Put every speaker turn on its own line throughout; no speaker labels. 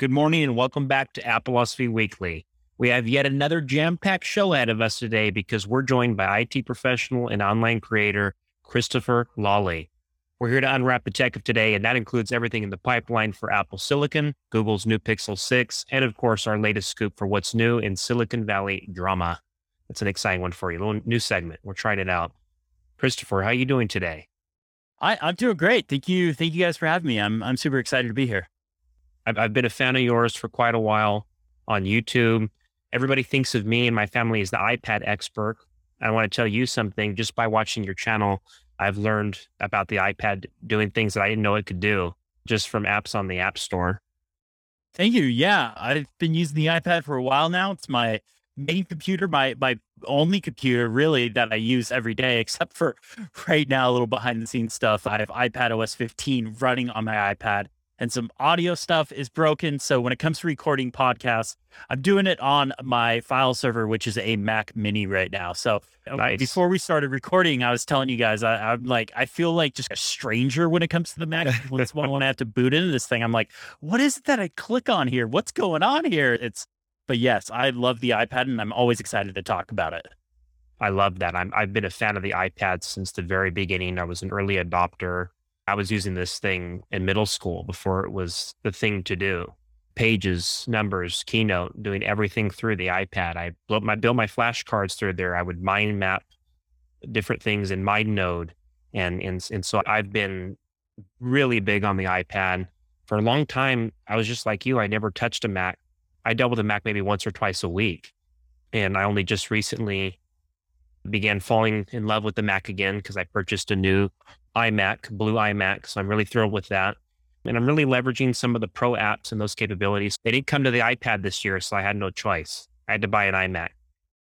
Good morning and welcome back to Appleosophy Weekly. We have yet another jam packed show ahead of us today because we're joined by IT professional and online creator Christopher Lawley. We're here to unwrap the tech of today, and that includes everything in the pipeline for Apple Silicon, Google's new Pixel 6, and of course, our latest scoop for what's new in Silicon Valley drama. That's an exciting one for you. A little new segment. We're trying it out. Christopher, how are you doing today?
I, I'm doing great. Thank you. Thank you guys for having me. I'm I'm super excited to be here.
I've, I've been a fan of yours for quite a while on YouTube. Everybody thinks of me and my family as the iPad expert. I want to tell you something just by watching your channel. I've learned about the iPad doing things that I didn't know it could do just from apps on the App Store.
Thank you. Yeah, I've been using the iPad for a while now. It's my main computer, my my only computer really that I use every day, except for right now, a little behind the scenes stuff. I have iPad OS 15 running on my iPad and some audio stuff is broken. So when it comes to recording podcasts, I'm doing it on my file server, which is a Mac Mini right now. So uh, nice. before we started recording, I was telling you guys, I, am like, I feel like just a stranger when it comes to the Mac. That's when I want to have to boot into this thing, I'm like, what is it that I click on here? What's going on here? It's, but yes, I love the iPad, and I'm always excited to talk about it.
I love that. I'm, I've been a fan of the iPad since the very beginning. I was an early adopter I was using this thing in middle school before it was the thing to do. Pages, numbers, keynote, doing everything through the iPad. I built my built my flashcards through there. I would mind map different things in MindNode. And and and so I've been really big on the iPad. For a long time, I was just like you. I never touched a Mac. I dealt with a Mac maybe once or twice a week. And I only just recently began falling in love with the Mac again because I purchased a new iMac, Blue iMac. So I'm really thrilled with that. And I'm really leveraging some of the pro apps and those capabilities. They didn't come to the iPad this year, so I had no choice. I had to buy an iMac.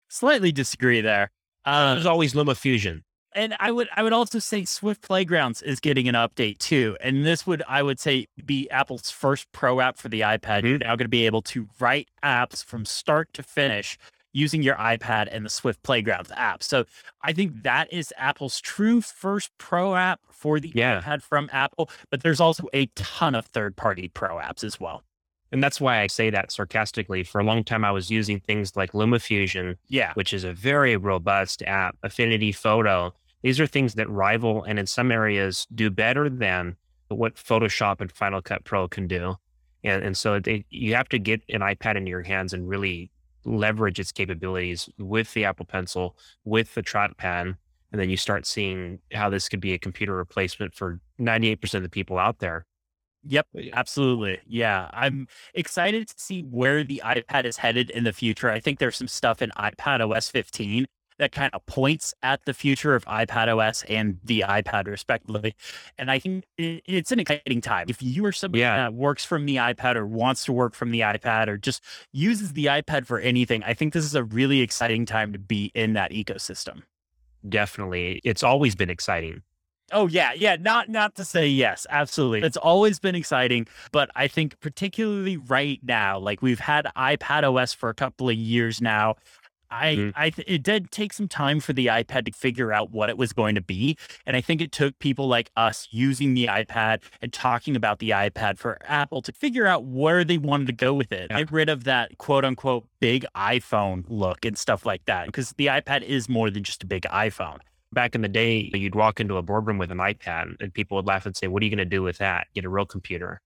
Slightly disagree there.
Uh, There's always LumaFusion.
And I would I would also say Swift Playgrounds is getting an update too. And this would I would say be Apple's first pro app for the iPad. Mm-hmm. You're now going to be able to write apps from start to finish using your iPad and the Swift Playgrounds app. So I think that is Apple's true first pro app for the yeah. iPad from Apple. But there's also a ton of third party pro apps as well.
And that's why I say that sarcastically. For a long time, I was using things like LumaFusion,
yeah.
which is a very robust app, Affinity Photo. These are things that rival and in some areas do better than what Photoshop and Final Cut Pro can do. And, and so they, you have to get an iPad into your hands and really leverage its capabilities with the Apple Pencil, with the trackpad, and then you start seeing how this could be a computer replacement for 98% of the people out there.
Yep, absolutely. Yeah, I'm excited to see where the iPad is headed in the future. I think there's some stuff in iPad OS 15 that kind of points at the future of iPad OS and the iPad, respectively. And I think it's an exciting time. If you are somebody yeah. that works from the iPad or wants to work from the iPad or just uses the iPad for anything, I think this is a really exciting time to be in that ecosystem.
Definitely. It's always been exciting.
Oh yeah, yeah, not not to say yes, absolutely. It's always been exciting, but I think particularly right now, like we've had iPad OS for a couple of years now. I, mm. I, it did take some time for the iPad to figure out what it was going to be. And I think it took people like us using the iPad and talking about the iPad for Apple to figure out where they wanted to go with it. Yeah. Get rid of that quote unquote big iPhone look and stuff like that. Because the iPad is more than just a big iPhone.
Back in the day, you'd walk into a boardroom with an iPad and people would laugh and say, What are you going to do with that? Get a real computer.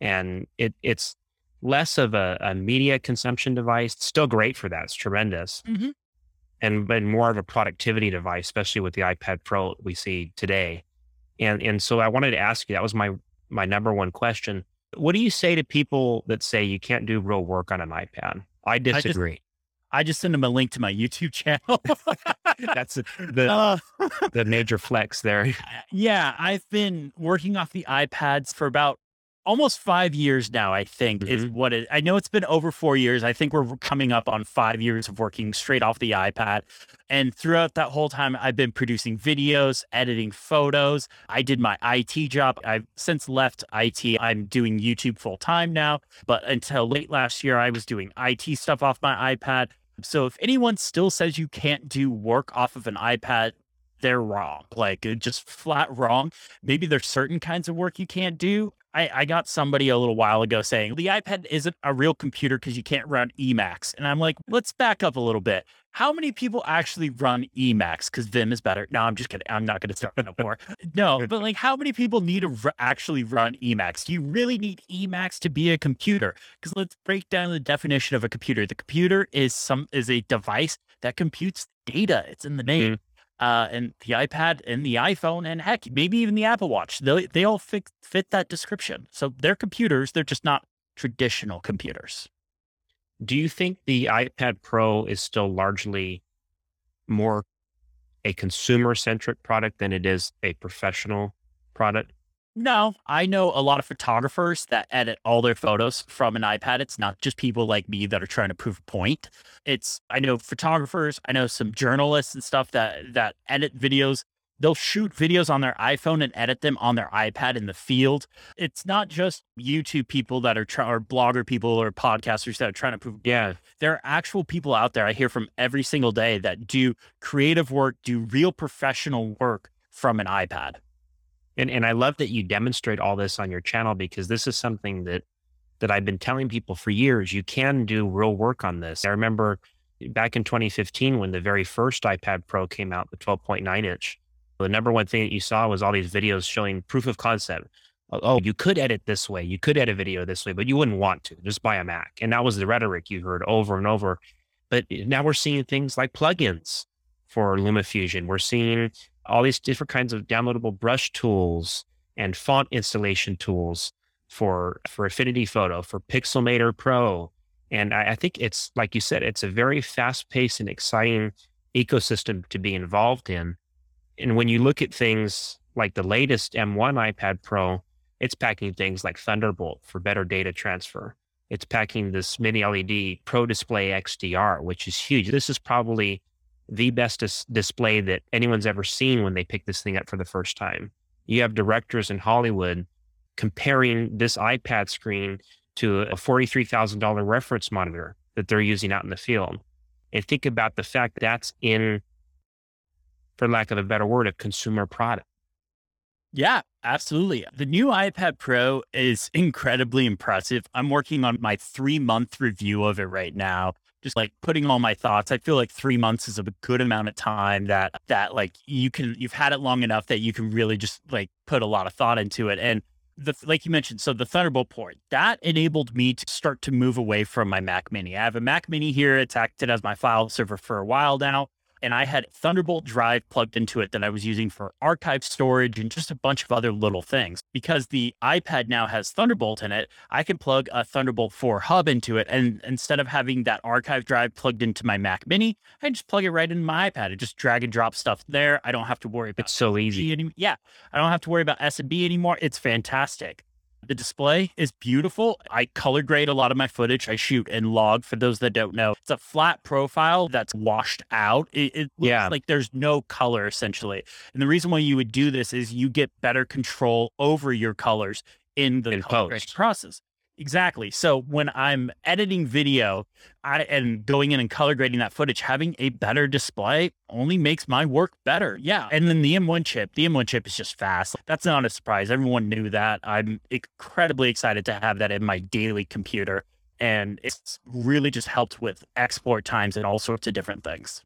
And it, it's less of a, a, media consumption device. Still great for that. It's tremendous. Mm-hmm. And but more of a productivity device, especially with the iPad Pro we see today. And and so I wanted to ask you, that was my my number one question. What do you say to people that say you can't do real work on an iPad? I disagree.
I just, I just send them a link to my YouTube channel.
That's the uh, the major flex there.
Yeah, I've been working off the iPads for about almost five years now, I think, mm-hmm. is what it I know it's been over four years. I think we're coming up on five years of working straight off the iPad. And throughout that whole time, I've been producing videos, editing photos. I did my IT job. I've since left IT. I'm doing YouTube full time now. But until late last year, I was doing IT stuff off my iPad. So if anyone still says you can't do work off of an iPad, they're wrong. Like just flat wrong. Maybe there's certain kinds of work you can't do. I, I got somebody a little while ago saying the iPad isn't a real computer because you can't run Emacs. And I'm like, let's back up a little bit. How many people actually run Emacs? Because Vim is better. No, I'm just kidding. I'm not going to start no more. No, but like, how many people need to r- actually run Emacs? Do you really need Emacs to be a computer? Because let's break down the definition of a computer. The computer is some is a device that computes data. It's in the name. Mm-hmm uh, and the iPad and the iPhone and heck, maybe even the Apple Watch. They they all fit fit that description. So they're computers. They're just not traditional computers.
Do you think the iPad Pro is still largely more a consumer centric product than it is a professional product?
No, I know a lot of photographers that edit all their photos from an iPad. It's not just people like me that are trying to prove a point. It's I know photographers, I know some journalists and stuff that that edit videos. They'll shoot videos on their iPhone and edit them on their iPad in the field. It's not just YouTube people that are try- or blogger people or podcasters that are trying to prove.
Yeah,
there are actual people out there I hear from every single day that do creative work, do real professional work from an iPad.
And and I love that you demonstrate all this on your channel because this is something that that I've been telling people for years. You can do real work on this. I remember back in 2015 when the very first iPad Pro came out, the 12.9 inch. The number one thing that you saw was all these videos showing proof of concept. Oh, oh, you could edit this way. You could edit a video this way, but you wouldn't want to. Just buy a Mac. And that was the rhetoric you heard over and over. But eh, now we're seeing things like plugins for LumaFusion. We're seeing all these different kinds of downloadable brush tools and font installation tools for for Affinity Photo, for Pixelmator Pro. And I, I think it's like you said, it's a very fast paced and exciting ecosystem to be involved in. And when you look at things like the latest M1 iPad Pro, it's packing things like Thunderbolt for better data transfer. It's packing this mini LED Pro Display XDR, which is huge. This is probably the best dis- display that anyone's ever seen when they pick this thing up for the first time. You have directors in Hollywood comparing this iPad screen to a $43,000 reference monitor that they're using out in the field. And think about the fact that that's in, for lack of a better word, a consumer product.
Yeah, absolutely. The new iPad Pro is incredibly impressive. I'm working on my three month review of it right now just like putting all my thoughts. I feel like three months is a good amount of time that that like you can you've had it long enough that you can really just like put a lot of thought into it. And the like you mentioned, so the Thunderbolt port that enabled me to start to move away from my Mac Mini. I have a Mac Mini here; it's acted as my file server for a while now and I had Thunderbolt drive plugged into it that I was using for archive storage and just a bunch of other little things. Because the iPad now has Thunderbolt in it, I can plug a Thunderbolt 4 hub into it. And instead of having that archive drive plugged into my Mac Mini, I just plug it right into my iPad. It just drag and drop stuff there. I don't have to worry about
It's so easy.
Any- yeah. I don't have to worry about SMB anymore. It's fantastic. The display is beautiful. I color grade a lot of my footage. I shoot in log for those that don't know. It's a flat profile that's washed out. It, it yeah. like there's no color essentially. And the reason why you would do this is you get better control over your colors in the
in post.
process. Exactly. So when I'm editing video I, and going in and color grading that footage, having a better display only makes my work better. Yeah. And then the M1 chip, the M1 chip is just fast. That's not a surprise. Everyone knew that. I'm incredibly excited to have that in my daily computer. And it's really just helped with export times and all sorts of different things.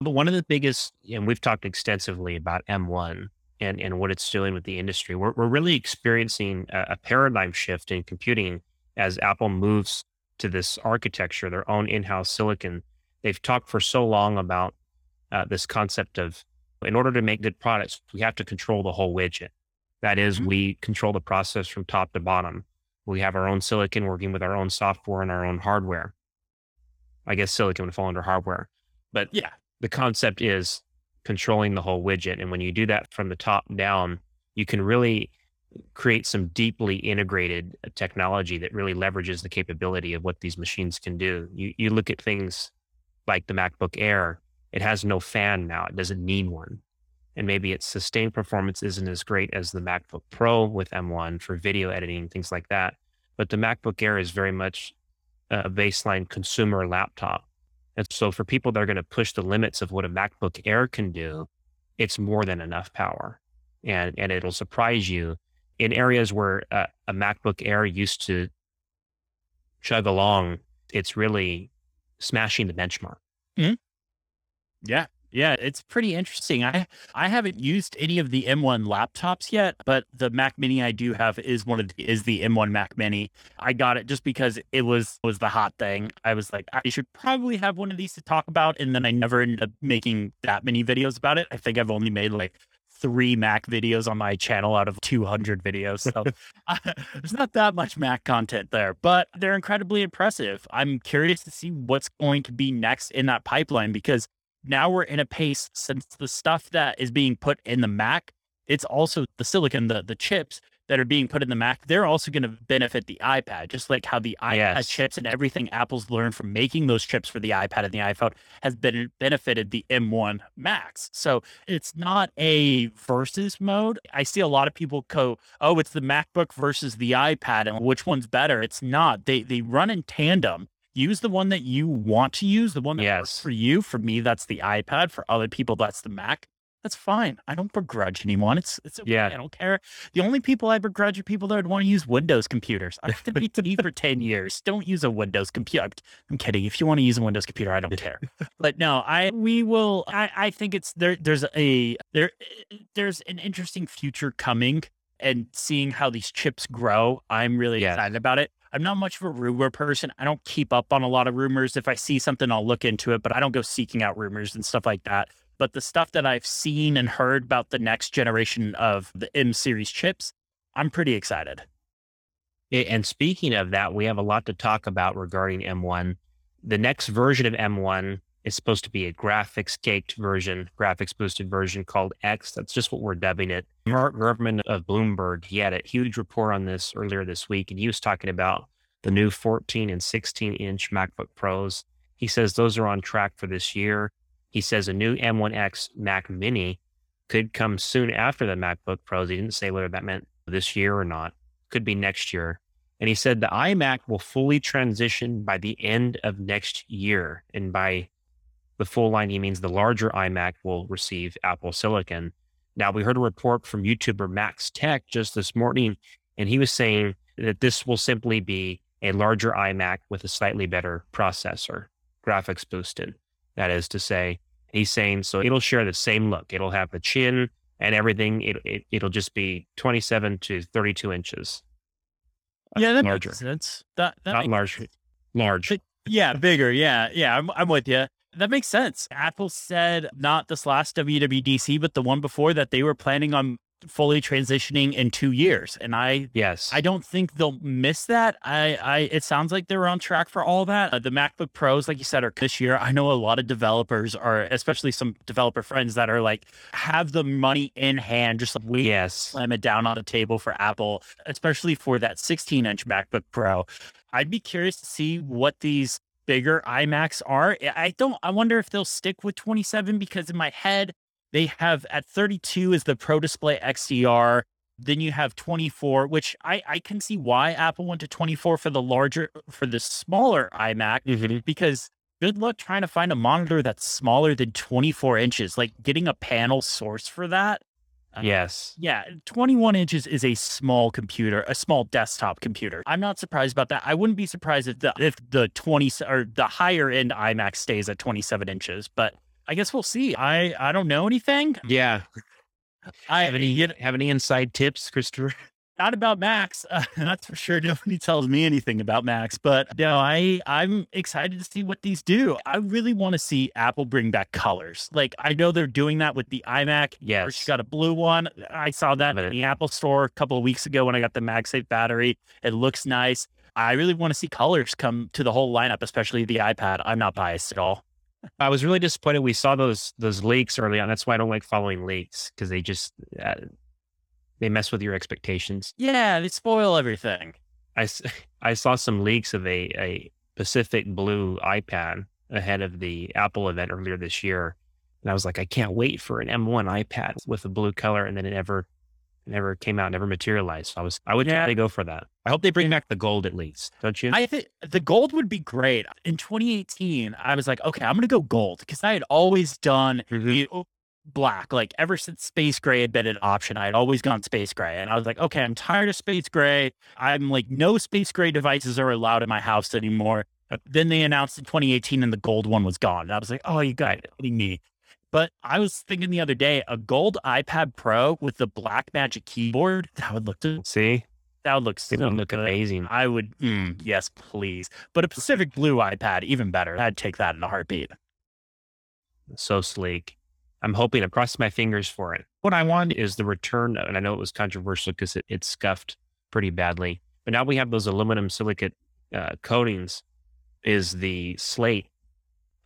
But one of the biggest, and we've talked extensively about M1, and, and what it's doing with the industry. We're, we're really experiencing a, a paradigm shift in computing as Apple moves to this architecture, their own in house silicon. They've talked for so long about uh, this concept of in order to make good products, we have to control the whole widget. That is, mm-hmm. we control the process from top to bottom. We have our own silicon working with our own software and our own hardware. I guess silicon would fall under hardware. But yeah, the concept is controlling the whole widget. And when you do that from the top down, you can really create some deeply integrated uh, technology that really leverages the capability of what these machines can do. You, you look at things like the MacBook Air, it has no fan now, it doesn't need one. And maybe its sustained performance isn't as great as the MacBook Pro with M1 for video editing, things like that. But the MacBook Air is very much a baseline consumer laptop and so for people that are going to push the limits of what a MacBook Air can do, it's more than enough power. And, and it'll surprise you in areas where uh, a MacBook Air used to chug along, it's really smashing the benchmark.
Mm-hmm. Yeah. Yeah, it's pretty interesting. I I haven't used any of the M1 laptops yet, but the Mac Mini I do have is one of the, is the M1 Mac Mini. I got it just because it was was the hot thing. I was like, I should probably have one of these to talk about, and then I never ended up making that many videos about it. I think I've only made like three Mac videos on my channel out of 200 videos. So there's not that much Mac content there, but they're incredibly impressive. I'm curious to see what's going to be next in that pipeline because now we're in a pace since the stuff that is being put in the Mac, it's also the silicon, the the chips that are being put in the Mac, they're also going to benefit the iPad, just like how the iPad yes. chips and everything Apple's learned from making those chips for the iPad and the iPhone has been benefited the M1 Macs. So it's not a versus mode. I see a lot of people go, "Oh, it's the MacBook versus the iPad, and which one's better?" It's not. They they run in tandem use the one that you want to use, the one that yes. works for you. For me, that's the iPad. For other people, that's the Mac. That's fine. I don't begrudge anyone. It's it's okay. Yeah. I don't care. The only people I begrudge are people that would want to use Windows computers. I've been BT for ten years. Don't use a Windows computer. I'm kidding. If you want to use a Windows computer, I don't care. But no, I we will. I I think it's there. There's a there. There's an interesting future coming, and seeing how these chips grow, I'm really yeah. excited about it. I'm not much of a rumor person. I don't keep up on a lot of rumors. If I see something, I'll look into it, but I don't go seeking out rumors and stuff like that. But the stuff that I've seen and heard about the next generation of the M series chips, I'm pretty excited.
And speaking of that, we have a lot to talk about regarding M1. The next version of M1 is supposed to be a graphics caked version, graphics boosted version called X. That's just what we're dubbing it. Mark Gurman of Bloomberg, he had a huge report on this earlier this week, and he was talking about the new 14 and 16 inch MacBook Pros. He says those are on track for this year. He says a new M1X Mac Mini could come soon after the MacBook Pros. He didn't say whether that meant this year or not. Could be next year. And he said the iMac will fully transition by the end of next year. And by the full line, he means the larger iMac will receive Apple Silicon. Now, we heard a report from YouTuber Max Tech just this morning, and he was saying that this will simply be a larger iMac with a slightly better processor, graphics boosted. That is to say, he's saying so it'll share the same look. It'll have the chin and everything. It, it, it'll just be 27 to 32 inches.
Uh, yeah, that larger. makes sense. That, that
not large, large.
yeah, bigger. Yeah, yeah. I'm, I'm with you. That makes sense. Apple said not this last WWDC, but the one before that they were planning on fully transitioning in two years. And I
yes,
I don't think they'll miss that. I I it sounds like they're on track for all that. Uh, the MacBook Pros, like you said, are this year. I know a lot of developers are, especially some developer friends that are like have the money in hand, just like we
yes.
slam it down on the table for Apple, especially for that 16 inch MacBook Pro. I'd be curious to see what these bigger iMacs are. I don't, I wonder if they'll stick with 27 because in my head, they have at 32 is the Pro Display XDR. Then you have 24, which I, I can see why Apple went to 24 for the larger, for the smaller iMac, mm-hmm. because good luck trying to find a monitor that's smaller than 24 inches. Like getting a panel source for that
uh, yes.
Yeah. 21 inches is a small computer, a small desktop computer. I'm not surprised about that. I wouldn't be surprised if the if the 20 or the higher end iMac stays at 27 inches, but I guess we'll see. I I don't know anything.
Yeah. I have any have any inside tips, Christopher?
not about Macs. Uh, that's for sure. Nobody tells me anything about Macs, but no, I I'm excited to see what these do. I really want to see Apple bring back colors. Like I know they're doing that with the iMac.
Yes,
she got a blue one. I saw that in the Apple Store a couple of weeks ago when I got the MagSafe battery. It looks nice. I really want to see colors come to the whole lineup, especially the iPad. I'm not biased at all.
I was really disappointed. We saw those those leaks early on. That's why I don't like following leaks because they just uh, they mess with your expectations.
Yeah, they spoil everything.
I, I saw some leaks of a, a Pacific Blue iPad ahead of the Apple event earlier this year. And I was like, I can't wait for an M1 iPad with a blue color. And then it never, never came out, never materialized. So I was, I would yeah. totally go for that. I hope they bring back the gold at least, don't you?
I think the gold would be great. In 2018, I was like, okay, I'm going to go gold because I had always done mm-hmm black. Like ever since space gray had been an option, I had always gone space gray. And I was like, okay, I'm tired of space gray. I'm like, no space gray devices are allowed in my house anymore. Then they announced in 2018 and the gold one was gone. And I was like, oh, you guys kidding me. But I was thinking the other day, a gold iPad Pro with the Black Magic keyboard, that would look to
See,
that would look so
it would look
good.
amazing.
I would, mm, yes, please. But a Pacific Blue iPad, even better. I'd take that in a heartbeat.
So sleek. I'm hoping I cross my fingers for it. What I want is the return, and I know it was controversial because it, it scuffed pretty badly. But now we have those aluminum silicate uh, coatings. Is the slate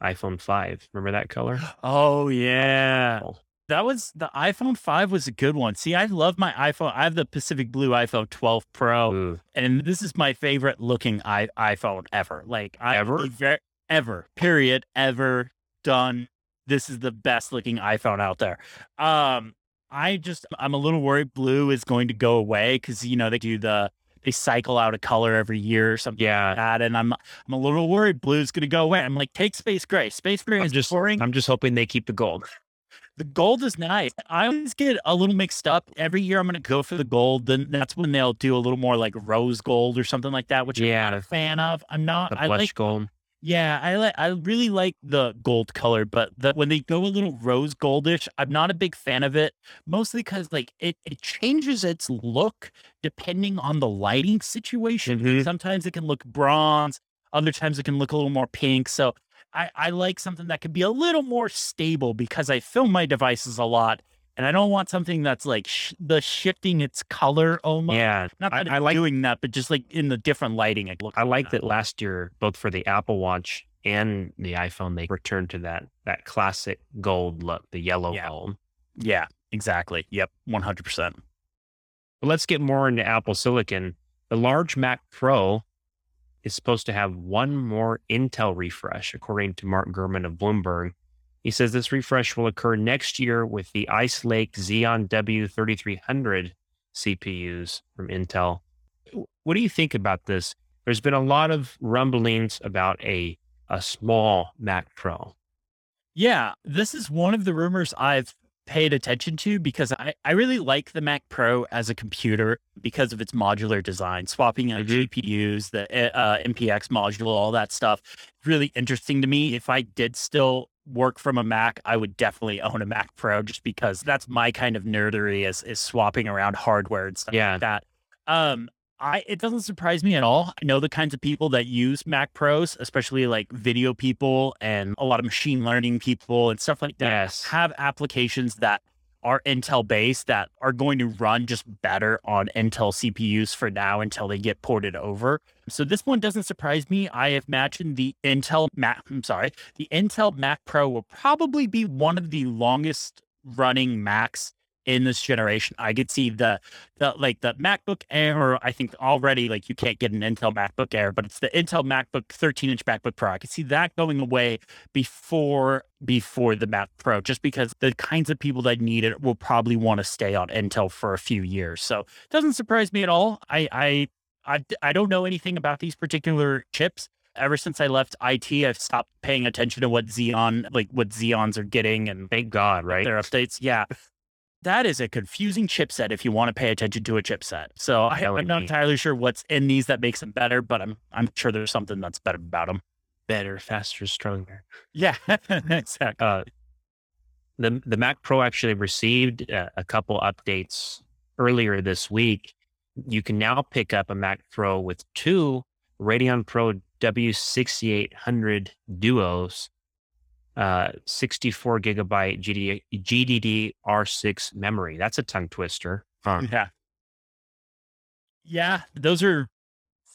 iPhone 5. Remember that color?
Oh yeah.
Oh.
That was the iPhone 5 was a good one. See, I love my iPhone. I have the Pacific Blue iPhone 12 Pro,
Ooh.
and this is my favorite looking I- iPhone ever. Like I
Ever?
ver- ever. Period. Ever done. This is the best looking iPhone out there. Um, I just I'm a little worried blue is going to go away because you know they do the they cycle out a color every year or something
Yeah.
like that, and I'm I'm a little worried blue's going to go away. I'm like, take space gray. Space gray
I'm
is
just,
boring.
I'm just hoping they keep the gold.
The gold is nice. I always get a little mixed up. Every year I'm going to go for the gold. Then that's when they'll do a little more like rose gold or something like that, which
yeah.
I'm not a fan of. I'm not.
The
I
blush
like.
gold.
Yeah, I like. I really like the gold color, but the, when they go a little rose goldish, I'm not a big fan of it. Mostly because like it it changes its look depending on the lighting situation.
Mhm.
Sometimes it can look bronze. Other times it can look a little more pink. So I, I like something that can be a little more stable because I film my devices a lot and I don't want something that's like sh- the shifting its color almost.
Yeah.
Not
I,
that
I
it's
like
doing that, but just like in the different lighting, it looks.
I like
that.
that last year, both for the Apple Watch and the iPhone, they returned to that that classic gold look, the yellow
Yeah.
gold.
Yeah, exactly. Yep, one hundred percent.
But let's get more into Apple Silicon. The large Mac Pro is supposed to have one more Intel refresh, according to Mark Gurman of Bloomberg. He says this refresh will occur next year with the Ice Lake Xeon W3300 CPUs from Intel. What do you think about this? There's been a lot of rumblings about a a small Mac Pro.
Yeah, this is one of the rumors I've paid attention to because I, I really like the Mac Pro as a computer because of its modular design, swapping out
Mhm.
GPUs, the uh, MPX module, all that stuff. Really interesting to me. If I did still work from a Mac, I would definitely own a Mac Pro just because that's my kind of nerdery is is swapping around hardware and stuff
Yeah.
like that. Um, I it doesn't surprise me at all. I know the kinds of people that use Mac Pros, especially like video people and a lot of machine learning people and stuff like that,
Yes.
have applications that are Intel based that are going to run just better on Intel CPUs for now until they get ported over. So this one doesn't surprise me. I imagine the Intel Mac, I'm sorry, the Intel Mac Pro will probably be one of the longest running Macs in this generation. I could see the the like the MacBook Air, I think already like you can't get an Intel MacBook Air, but it's the Intel MacBook 13 inch MacBook Pro. I could see that going away before before the Mac Pro, just because the kinds of people that need it will probably want to stay on Intel for a few years. So it doesn't surprise me at all. I I I, I don't know anything about these particular chips. Ever since I left IT, I've stopped paying attention to what Xeon like what Xeons are getting and
Thank God, right?
their updates. Yeah. That is a confusing chipset if you want to pay attention to a chipset. So I, I'm not entirely sure what's in these that makes them better, but I'm I'm sure there's something that's better about them.
Better, faster, stronger.
Yeah, exactly.
uh, the the Mac Pro actually received uh, a couple updates earlier this week. You can now pick up a Mac Pro with two Radeon Pro W6800 Duos, uh, 64 gigabyte GD, GDD R6 memory. That's a tongue twister. Huh.
Yeah. Yeah, those are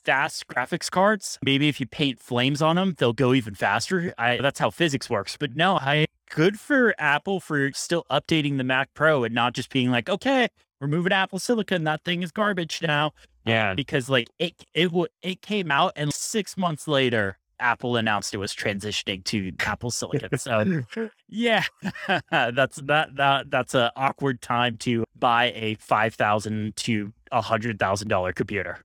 fast graphics cards. Maybe if you paint flames on them, they'll go even faster. I, that's how physics works. But no, I good for Apple for still updating the Mac Pro and not just being like, okay, we're moving Apple Silicon. That thing is garbage now.
Yeah,
because like it it wa- it came out and six months later Apple announced it was transitioning to Apple Silicon. So yeah, that's that that that's an awkward time to buy a five thousand to a hundred thousand dollar computer.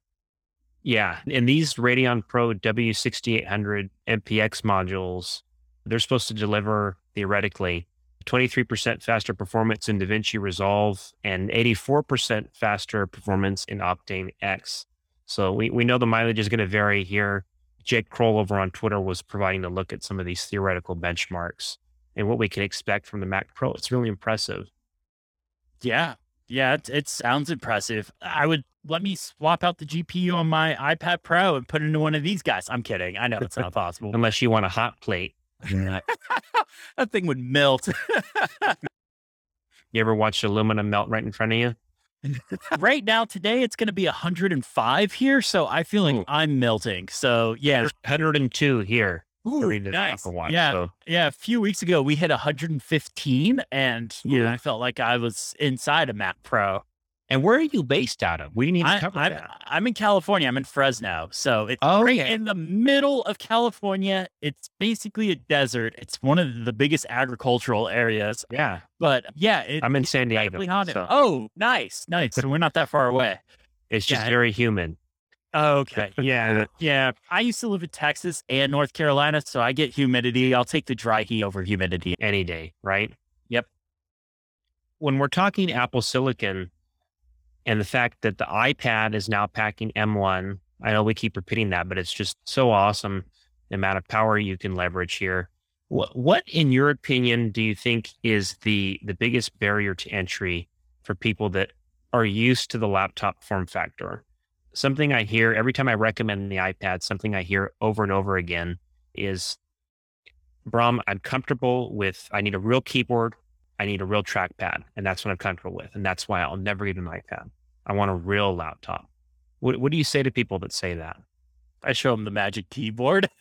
Yeah, and these Radeon Pro W6800 MPX modules, they're supposed to deliver theoretically 23% faster performance in DaVinci Resolve and 84% faster performance in Octane X. So we, we know the mileage is going to vary here. Jake Kroll over on Twitter was providing a look at some of these theoretical benchmarks and what we can expect from the Mac Pro. It's really impressive.
Yeah. Yeah, it, it sounds impressive. I would let me swap out the GPU on my iPad Pro and put it into one of these guys. I'm kidding. I know it's not possible.
Unless you want a hot plate.
that thing would melt.
you ever watched aluminum melt right in front of you?
right now, today, it's going to be 105 here. So I feel like Ooh. I'm melting. So yeah.
102 here.
Ooh, nice. Watch, yeah. So. Yeah. A few weeks ago, we hit 115 and know, I felt like I was inside a Mac Pro.
And where are you based out of? We need to cover
I,
that.
I'm in California. I'm in Fresno. So it's oh, right in the middle of California. It's basically a desert. It's one of the biggest agricultural areas.
Yeah.
But yeah, it,
I'm in San Diego.
So. Oh, nice. Nice. So we're not that far away.
It's just yeah. very humid.
Okay. Yeah. Yeah. I used to live in Texas and North Carolina, so I get humidity. I'll take the dry heat over humidity
any day, right?
Yep.
When we're talking Apple Silicon, and the fact that the iPad is now packing M1. I know we keep repeating that, but it's just so awesome the amount of power you can leverage here. What, what in your opinion, do you think is the the biggest barrier to entry for people that are used to the laptop form factor? Something I hear every time I recommend the iPad, something I hear over and over again is Bram, I'm comfortable with, I need a real keyboard. I need a real trackpad. And that's what I'm comfortable with. And that's why I'll never get an iPad. I want a real laptop. What, what do you say to people that say that?
I show them the magic keyboard.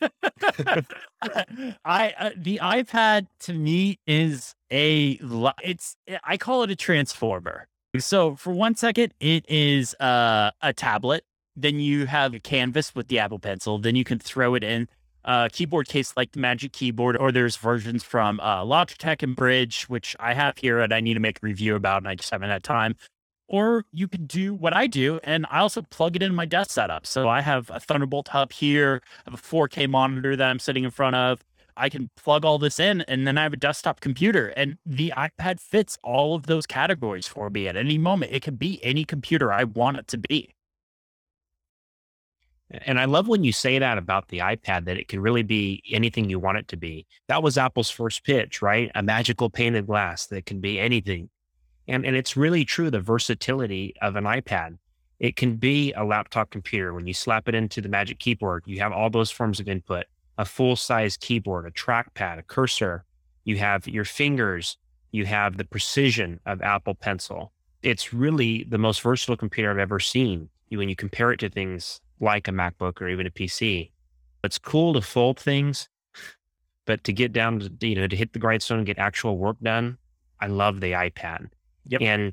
I uh, the iPad to me is a it's I call it a transformer. So for one second, it is uh, a tablet. Then you have a canvas with the Apple Pencil. Then you can throw it in a keyboard case like the Magic Keyboard, or there's versions from uh, Logitech and Brydge, which I have here and I need to make a review about, and I just haven't had time. Or you can do what I do, and I also plug it in my desk setup. So I have a Thunderbolt hub here, I have a 4K monitor that I'm sitting in front of. I can plug all this in, and then I have a desktop computer. And the iPad fits all of those categories for me at any moment. It can be any computer I want it to be.
And I love when you say that about the iPad, that it can really be anything you want it to be. That was Apple's first pitch, right? A magical pane of glass that can be anything. And, and it's really true the versatility of an iPad. It can be a laptop computer. When you slap it into the Magic Keyboard, you have all those forms of input a full size keyboard, a trackpad, a cursor. You have your fingers. You have the precision of Apple Pencil. It's really the most versatile computer I've ever seen when you compare it to things like a MacBook or even a PC. It's cool to fold things, but to get down to, you know, to hit the grindstone and get actual work done, I love the iPad. Yep. And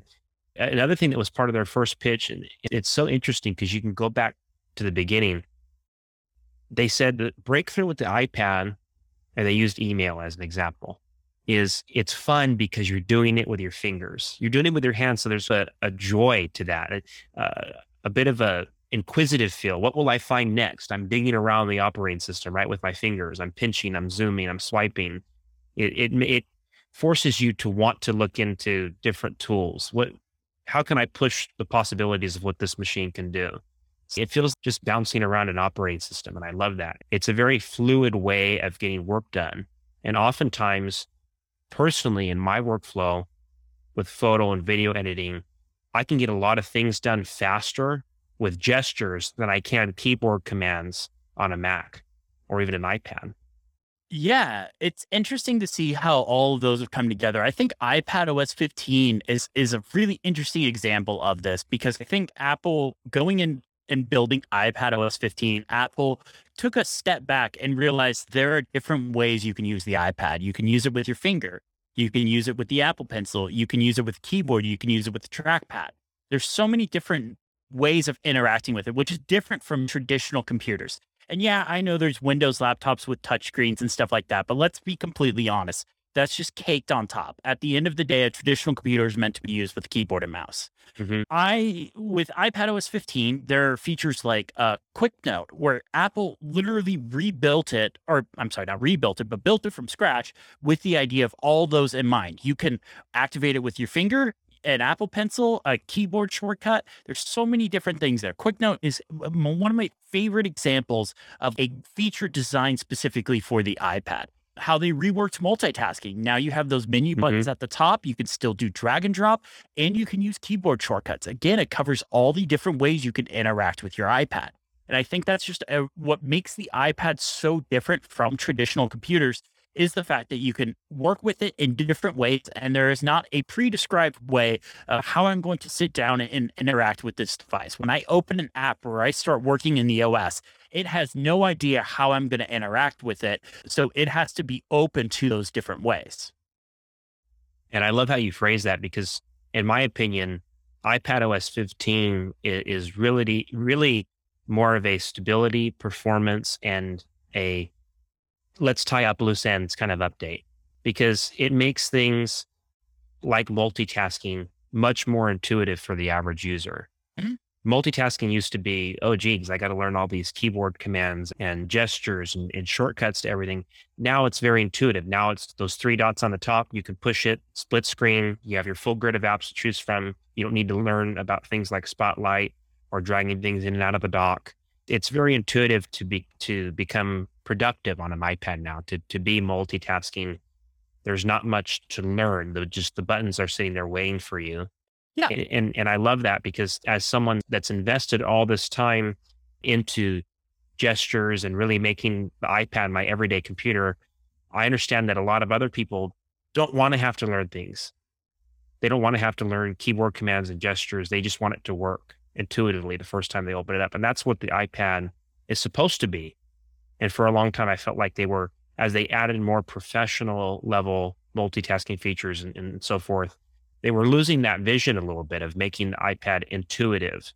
another thing that was part of their first pitch, and it's so interesting because you can go back to the beginning. They said the breakthrough with the iPad, and they used email as an example, is it's fun because you're doing it with your fingers. You're doing it with your hands. So there's a, a joy to that, uh, a bit of a inquisitive feel. What will I find next? I'm digging around the operating system, right, with my fingers. I'm pinching, I'm zooming, I'm swiping. It, it, it forces you to want to look into different tools. What, how can I push the possibilities of what this machine can do? It feels just bouncing around an operating system. And I love that. It's a very fluid way of getting work done. And oftentimes, personally, in my workflow with photo and video editing, I can get a lot of things done faster with gestures than I can keyboard commands on a Mac or even an iPad.
Yeah, it's interesting to see how all of those have come together. I think iPad OS 15 is is a really interesting example of this because I think Apple going in and building iPad OS 15, Apple took a step back and realized there are different ways you can use the iPad. You can use it with your finger. You can use it with the Apple Pencil. You can use it with keyboard. You can use it with the trackpad. There's so many different ways of interacting with it, which is different from traditional computers. And yeah, I know there's Windows laptops with touchscreens and stuff like that, but let's be completely honest. that's just caked on top. At the end of the day, a traditional computer is meant to be used with a keyboard and mouse. Mm-hmm. I with iPad OS 15, there are features like uh, Quick Note, where Apple literally rebuilt it, or I'm sorry, not rebuilt it, but built it from scratch with the idea of all those in mind. You can activate it with your finger, an Apple Pencil, a keyboard shortcut. There's so many different things there. Quick Note is one of my favorite examples of a feature designed specifically for the iPad how they reworked multitasking. Now you have those menu buttons mm-hmm. at the top. You can still do drag and drop, and you can use keyboard shortcuts. Again, it covers all the different ways you can interact with your iPad. And I think that's just a, what makes the iPad so different from traditional computers is the fact that you can work with it in different ways. And there is not a pre described way of how I'm going to sit down and interact with this device. When I open an app or I start working in the OS, it has no idea how I'm going to interact with it. So it has to be open to those different ways.
And I love how you phrase that because, in my opinion, iPad OS 15 is really, really more of a stability, performance, and a let's tie up loose ends kind of update because it makes things like multitasking much more intuitive for the average user. Mm-hmm. Multitasking used to be, oh, geez, I got to learn all these keyboard commands and gestures and, and, shortcuts to everything. Now it's very intuitive. Now it's those three dots on the top. You can push it, split screen. You have your full grid of apps to choose from. You don't need to learn about things like Spotlight or dragging things in and out of the dock. It's very intuitive to be to become productive on an iPad now to to be multitasking. There's not much to learn. The just the buttons are sitting there waiting for you.
Yeah.
And, and and I love that because as someone that's invested all this time into gestures and really making the iPad my everyday computer, I understand that a lot of other people don't want to have to learn things. They don't want to have to learn keyboard commands and gestures. They just want it to work intuitively the first time they open it up. And that's what the iPad is supposed to be. And for a long time, I felt like they were, as they added more professional level multitasking features and, and so forth, they were losing that vision a little bit of making the iPad intuitive.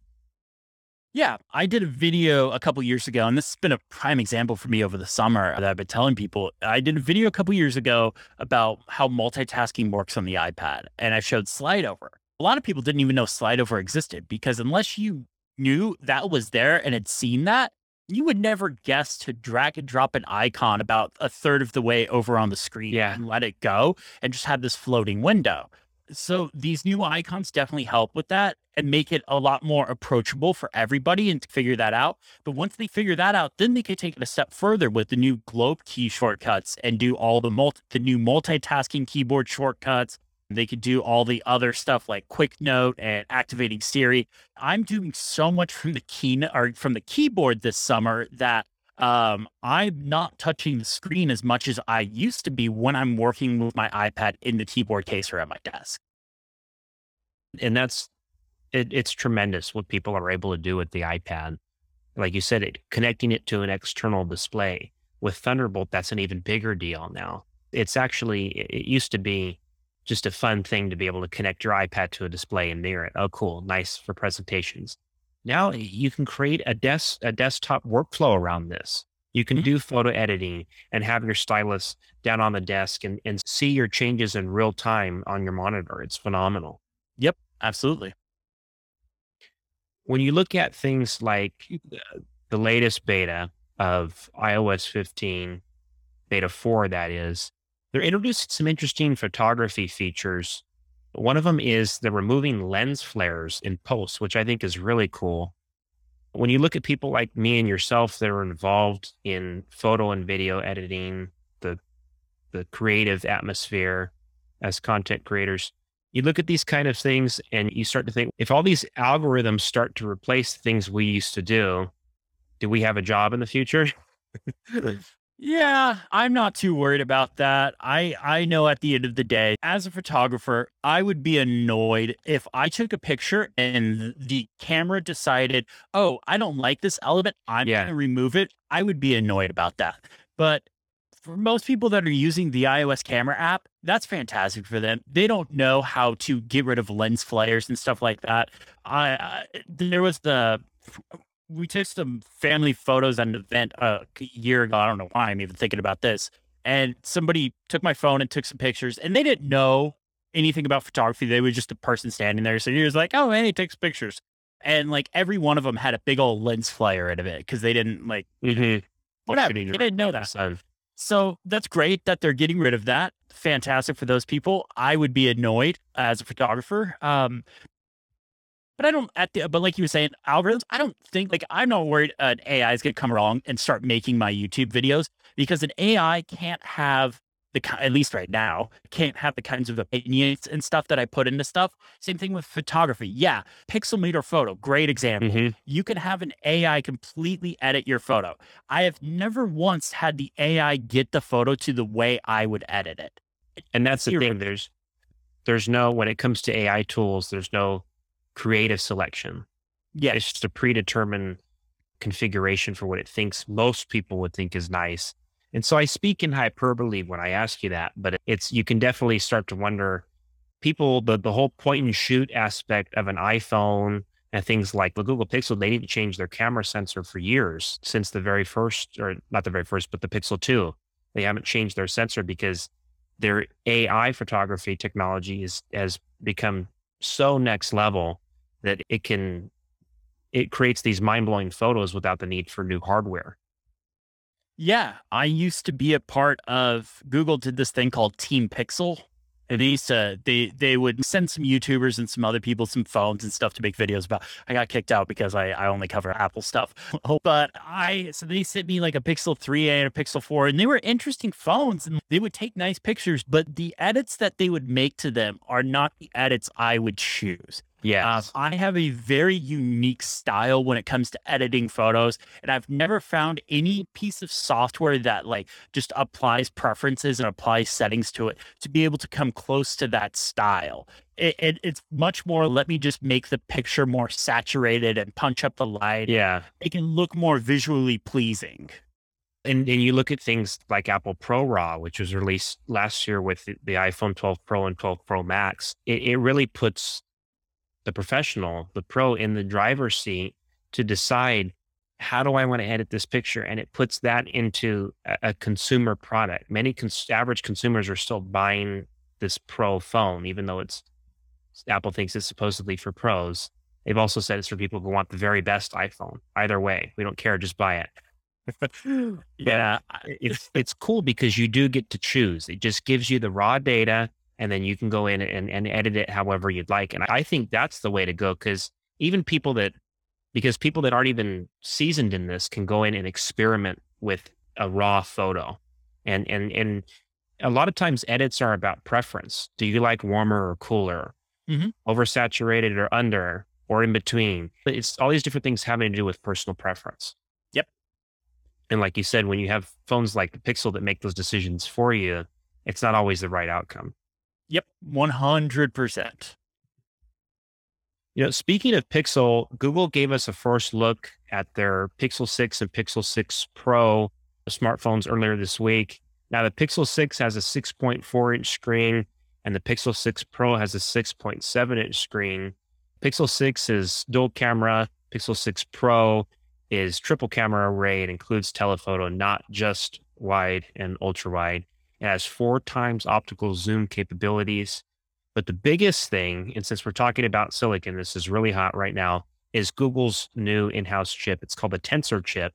Yeah, I did a video a couple years ago, and this has been a prime example for me over the summer that I've been telling people. I did a video a couple years ago about how multitasking works on the iPad, and I showed slide over. A lot of people didn't even know slide over existed because unless you knew that was there and had seen that, you would never guess to drag and drop an icon about a third of the way over on the screen
yeah.
and let it go and just have this floating window. So these new icons definitely help with that and make it a lot more approachable for everybody and to figure that out. But once they figure that out, then they can take it a step further with the new globe key shortcuts and do all the multi- the new multitasking keyboard shortcuts they could do all the other stuff like Quick Note and activating Siri. I'm doing so much from the key or from the keyboard this summer that um, I'm not touching the screen as much as I used to be when I'm working with my iPad in the keyboard case or at my desk.
And that's it, it's tremendous what people are able to do with the iPad. Like you said, it, connecting it to an external display with Thunderbolt, that's an even bigger deal now. It's actually, it used to be just a fun thing to be able to connect your iPad to a display and mirror it. Oh, cool. Nice for presentations. Now you can create a desk, a desktop workflow around this. You can mm-hmm. do photo editing and have your stylus down on the desk and, and see your changes in real time on your monitor. It's phenomenal.
Yep, absolutely.
When you look at things like the latest beta of iOS 15, beta 4, that is, they're introducing some interesting photography features. One of them is they're removing lens flares in post, which I think is really cool. When you look at people like me and yourself that are involved in photo and video editing, the the creative atmosphere as content creators, you look at these kind of things and you start to think if all these algorithms start to replace things we used to do, do we have a job in the future?
Yeah, I'm not too worried about that. I I know at the end of the day, as a photographer, I would be annoyed if I took a picture and the camera decided, "Oh, I don't like this element. I'm yeah. going to remove it." I would be annoyed about that. But for most people that are using the iOS camera app, that's fantastic for them. They don't know how to get rid of lens flares and stuff like that. I, I there was the we took some family photos at an event a year ago. I don't know why I'm even thinking about this, and somebody took my phone and took some pictures, and they didn't know anything about photography. They were just a person standing there. So he was like, "Oh, man, he takes pictures," and like every one of them had a big old lens flare out of it because they didn't like
Mm-hmm.
whatever. They didn't know that. So that's great that they're getting rid of that. Fantastic for those people. I would be annoyed as a photographer. Um, but I don't at the but like you were saying, algorithms, I don't think like I'm not worried an AI is gonna come along and start making my YouTube videos because an AI can't have the at least right now, can't have the kinds of opinions and stuff that I put into stuff. Same thing with photography. Yeah, Pixelmator Photo, great example
Mhm.
you can have an AI completely edit your photo. I have never once had the AI get the photo to the way I would edit it.
And that's the thing. There's there's no when it comes to AI tools, there's no creative selection.
Yeah,
It's just a predetermined configuration for what it thinks most people would think is nice. And so I speak in hyperbole when I ask you that, but it's you can definitely start to wonder people the the whole point and shoot aspect of an iPhone and things like the Google Pixel, they didn't change their camera sensor for years since the very first, or not the very first, but the Pixel 2. They haven't changed their sensor because their AI photography technology is has become so next level that it can it creates these mind-blowing photos without the need for new hardware.
yeah. I used to be a part of Google did this thing called Team Pixel. And they used to they they would send some YouTubers and some other people some phones and stuff to make videos about. I got kicked out because I, I only cover Apple stuff. but I so they sent me like a Pixel 3A and a Pixel 4, and they were interesting phones and they would take nice pictures, but the edits that they would make to them are not the edits I would choose.
Yeah.
Uh, I have a very unique style when it comes to editing photos, and I've never found any piece of software that like just applies preferences and applies settings to it to be able to come close to that style. It, it, it's much more. Let me just make the picture more saturated and punch up the light.
yeah.
It can look more visually pleasing.
And and you look at things like Apple Pro Raw, which was released last year with the, the iPhone 12 Pro and 12 Pro Max. It, it really puts the professional, the pro, in the driver's seat to decide how do I want to edit this picture, and it puts that into a, a consumer product. Many cons- average consumers are still buying this Pro phone, even though it's Apple thinks it's supposedly for pros. They've also said it's for people who want the very best iPhone. Either way, we don't care, just buy it
Yeah, I-
it's it's cool because you do get to choose. It just gives you the raw data, and then you can go in and, and edit it however you'd like. And I think that's the way to go because even people that because people that aren't even seasoned in this can go in and experiment with a raw photo, and and and a lot of times edits are about preference. Do you like warmer or cooler,
Mhm.
oversaturated or under, or in between? It's all these different things having to do with personal preference.
Yep.
And like you said, when you have phones like the Pixel that make those decisions for you, it's not always the right outcome.
Yep, one hundred percent.
You know, speaking of Pixel, Google gave us a first look at their Pixel 6 and Pixel 6 Pro uh, smartphones earlier this week. Now, the Pixel 6 has a 6.4 inch screen, and the Pixel 6 Pro has a 6.7 inch screen. Pixel 6 is dual camera, Pixel 6 Pro is triple camera array. It includes telephoto, not just wide and ultra wide. It has four times optical zoom capabilities. But the biggest thing, and since we're talking about silicon, this is really hot right now, is Google's new in house chip. It's called the Tensor chip.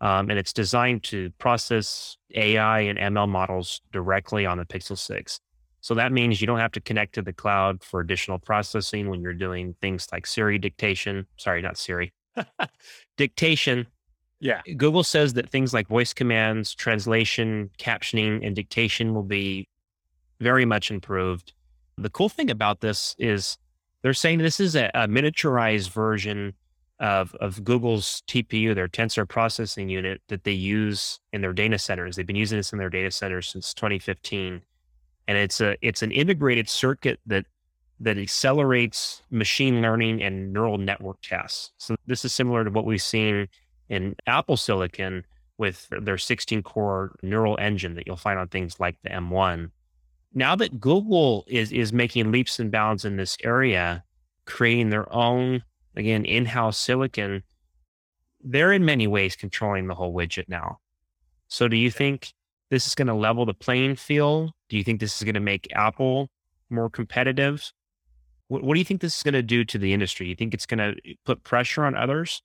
Um, and it's designed to process AI and ML models directly on the Pixel 6. So that means you don't have to connect to the cloud for additional processing when you're doing things like Siri dictation. Sorry, not Siri. dictation.
Yeah.
Google says that things like voice commands, translation, captioning, and dictation will be very much improved. The cool thing about this is they're saying this is a, a miniaturized version of, of Google's TPU, their tensor processing unit that they use in their data centers. They've been using this in their data centers since 2015. And it's a it's an integrated circuit that that accelerates machine learning and neural network tasks. So this is similar to what we've seen in Apple Silicon with their 16 core neural engine that you'll find on things like the M1. Now that Google is is making leaps and bounds in this area, creating their own again in-house silicon, they're in many ways controlling the whole widget now. So do you think this is going to level the playing field? Do you think this is going to make Apple more competitive? What, what do you think this is going to do to the industry? You think it's going to put pressure on others?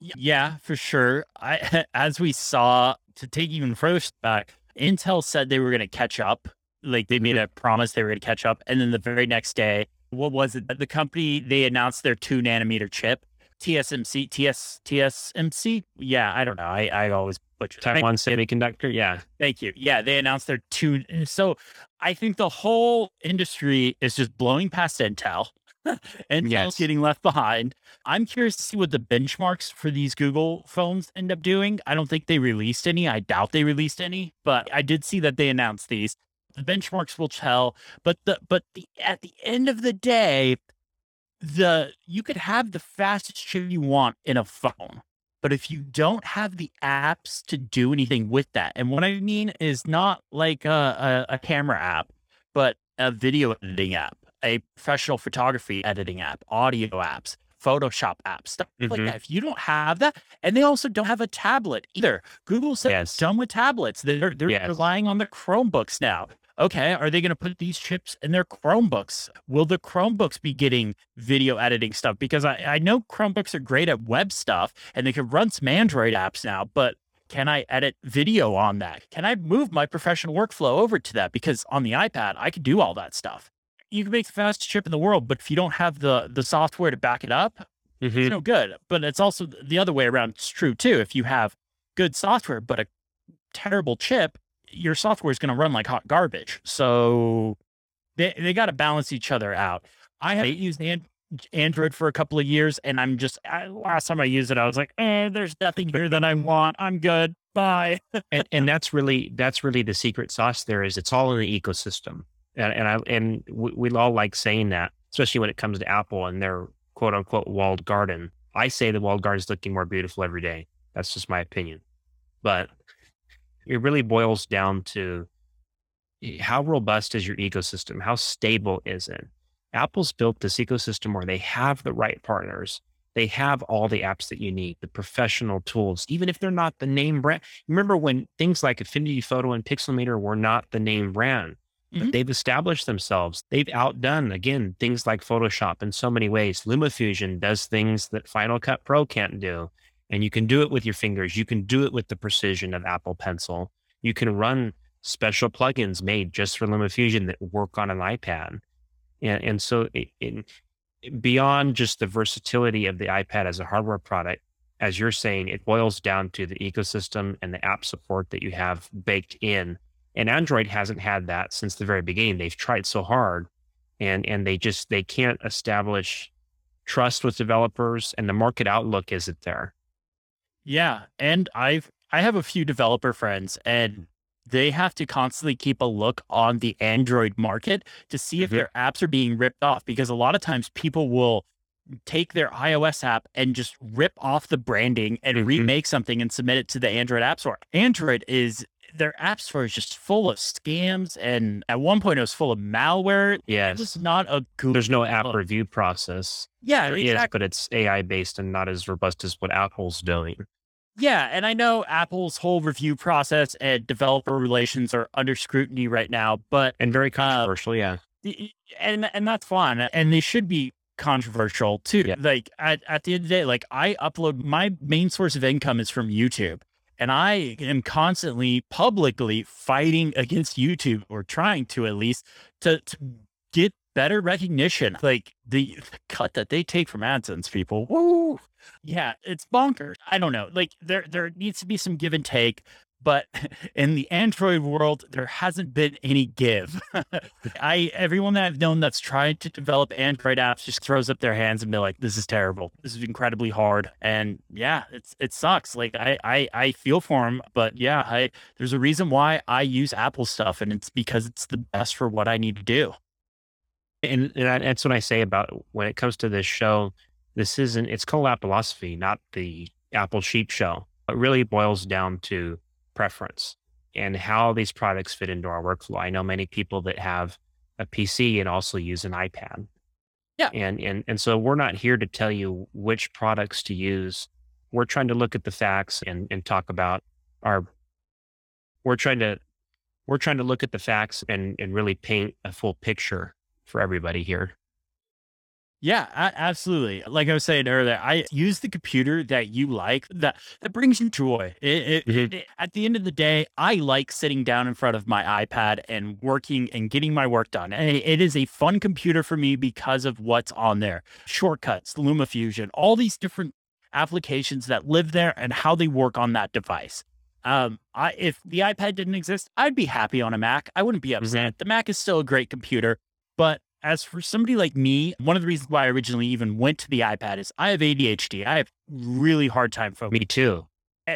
Yeah, for sure. I, as we saw, to take even further back, Intel said they were going to catch up. Like they made mm-hmm. a promise they were going to catch up. And then the very next day, what was it? The company, they announced their two nanometer chip, TSMC, TS, TSMC. Yeah, I don't know. I, I always butcher
Taiwan Semiconductor. Yeah.
Thank you. Yeah, they announced their two. So I think the whole industry is just blowing past Intel. Intel's yes. getting left behind. I'm curious to see what the benchmarks for these Google phones end up doing. I don't think they released any. I doubt they released any, but I did see that they announced these. The benchmarks will tell, but the but the at the end of the day, the you could have the fastest chip you want in a phone. But if you don't have the apps to do anything with that, and what I mean is not like a, a, a camera app, but a video editing app, a professional photography editing app, audio apps, Photoshop apps, stuff mm-hmm. like that. If you don't have that, and they also don't have a tablet either. Google said yes. done with tablets. They're they're yes. relying on the Chromebooks now okay, are they going to put these chips in their Chromebooks? Will the Chromebooks be getting video editing stuff? Because I, I know Chromebooks are great at web stuff and they can run some Android apps now, but can I edit video on that? Can I move my professional workflow over to that? Because on the iPad, I could do all that stuff. You can make the fastest chip in the world, but if you don't have the the software to back it up, mm-hmm. it's no good. But it's also the other way around. It's true too. If you have good software but a terrible chip, your software is going to run like hot garbage. So they, they got to balance each other out. I have used an, Android for a couple of years, and I'm just I, last time I used it, I was like, eh, there's nothing here that I want. I'm good. Bye.
and, and that's really that's really the secret sauce. There is it's all in the ecosystem, and and I and we, we all like saying that, especially when it comes to Apple and their quote unquote walled garden. I say the walled garden is looking more beautiful every day. That's just my opinion, but it really boils down to eh, how robust is your ecosystem? How stable is it? Apple's built this ecosystem where they have the right partners. They have all the apps that you need, the professional tools, even if they're not the name brand. Remember when things like Affinity Photo and Pixelmator were not the name brand, mm-hmm. but they've established themselves. They've outdone, again, things like Photoshop in so many ways. LumaFusion does things that Final Cut Pro can't do. And you can do it with your fingers. You can do it with the precision of Apple Pencil. You can run special plugins made just for LumaFusion that work on an iPad. And, and so, it, it, beyond just the versatility of the iPad as a hardware product, as you're saying, it boils down to the ecosystem and the app support that you have baked in. And Android hasn't had that since the very beginning. They've tried so hard and and they just they can't establish trust with developers and the market outlook isn't there.
Yeah, and I've I have a few developer friends and they have to constantly keep a look on the Android market to see if mm-hmm. their apps are being ripped off because a lot of times people will take their iOS app and just rip off the branding and mm-hmm. remake something and submit it to the Android App Store. Android is their app store is just full of scams and at one point it was full of malware.
Yeah.
It's not a
good There's no app review process.
Yeah,
exactly. Yes, but it's AI based and not as robust as what Apple's doing.
Yeah, and I know Apple's whole review process and developer relations are under scrutiny right now, but
and very uh, controversial. Uh, yeah,
and and that's fine, and they should be controversial too. Yeah. Like at, at the end of the day, like I upload my main source of income is from YouTube. And I am constantly publicly fighting against YouTube or trying to at least to, to get better recognition. Like the, the cut that they take from AdSense people. Woo. Yeah, it's bonkers. I don't know. Like there there needs to be some give and take, but in the Android world, there hasn't been any give. I everyone that I've known that's tried to develop Android apps just throws up their hands and be like, "This is terrible. This is incredibly hard." And yeah, it's it sucks. Like I I, I feel for them, but yeah, I there's a reason why I use Apple stuff, and it's because it's the best for what I need to do.
And, and that's what I say about when it comes to this show. This isn't. It's called philosophy not the Apple Sheep Show. It really boils down to preference and how these products fit into our workflow. I know many people that have a PC and also use an iPad.
Yeah.
And and and so we're not here to tell you which products to use. We're trying to look at the facts and and talk about our we're trying to we're trying to look at the facts and and really paint a full picture for everybody here.
Yeah, absolutely. Like I was saying earlier, I use the computer that you like that that brings you joy. It, it,
Mhm.
it- at the end of the day, I like sitting down in front of my iPad and working and getting my work done. And it- it is a fun computer for me because of what's on there. Shortcuts, LumaFusion, all these different applications that live there and how they work on that device. Um, I if the iPad didn't exist, I'd be happy on a Mac. I wouldn't be upset. The Mac is still a great computer, but as for somebody like me, one of the reasons why I originally even went to the iPad is I have ADHD. I have really hard time focusing.
Me too.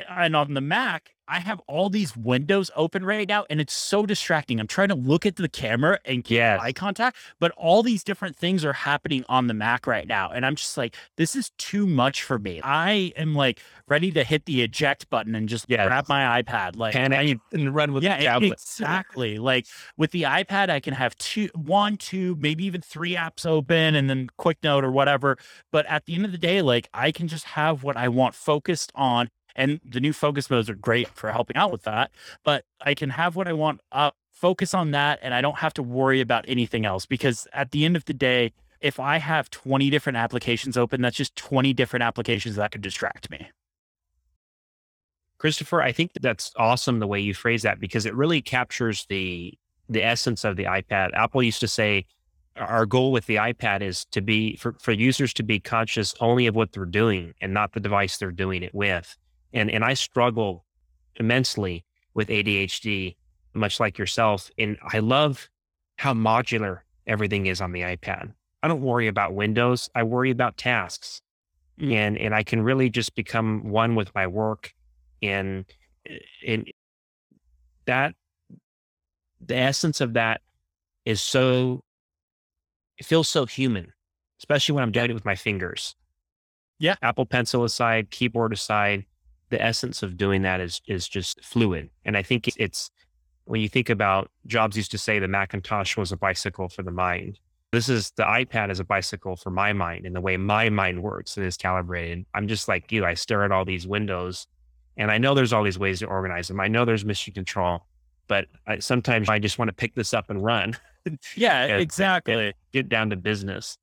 And, on the Mac, I have all these windows open right now, and it's so distracting. I'm trying to look at the camera and keep
Yes.
eye contact, but all these different things are happening on the Mac right now. And I'm just like, this is too much for me. I am like ready to hit the eject button and just
Yes.
grab my iPad. Like,
Panic and run with
yeah,
the tablet.
exactly. Like with the iPad, I can have two, one, two, maybe even three apps open and then quick note or whatever. But at the end of the day, like I can just have what I want focused on. And the new focus modes are great for helping out with that. But I can have what I want uh, focus on that. And I don't have to worry about anything else because at the end of the day, if I have 20 different applications open, that's just 20 different applications that could distract me.
Christopher, I think that's awesome the way you phrase that because it really captures the the essence of the iPad. Apple used to say our goal with the iPad is to be for, for users to be conscious only of what they're doing and not the device they're doing it with. And and I struggle immensely with ADHD, much like yourself. And I love how modular everything is on the iPad. I don't worry about windows. I worry about tasks.
Mm.
And and I can really just become one with my work and and that the essence of that is so it feels so human especially when i'm doing it with my fingers
Yeah.
apple pencil aside keyboard aside the essence of doing that is is just fluid and i think it's when you think about jobs used to say the macintosh was a bicycle for the mind this is the ipad is a bicycle for my mind and the way my mind works and is calibrated i'm just like you i stare at all these windows and I know there's all these ways to organize them. I know there's mission control, but I, sometimes I just want to pick this up and run,
Yeah,
Yeah,
exactly.
get down to business.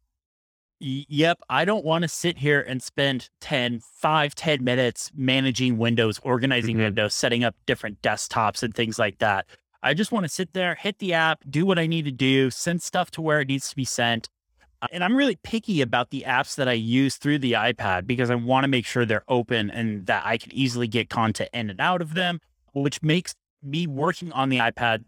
Yep. I don't want to sit here and spend 10, 5, 10 minutes managing windows, organizing
Mhm.
windows, setting up different desktops and things like that. I just want to sit there, hit the app, do what I need to do, send stuff to where it needs to be sent. Uh, And I'm really picky about the apps that I use through the iPad because I want to make sure they're open and that I can easily get content in and out of them, which makes me working on the iPad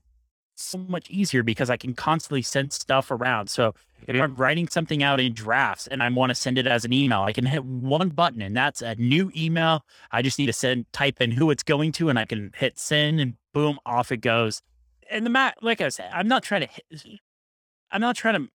so much easier because I can constantly send stuff around. So if I'm writing something out in drafts and I want to send it as an email, I can hit one button and that's a new email. I just need to send, type in who it's going to, and I can hit send and boom, off it goes. And the Mac, like I said, I'm not trying to hit, I'm not trying to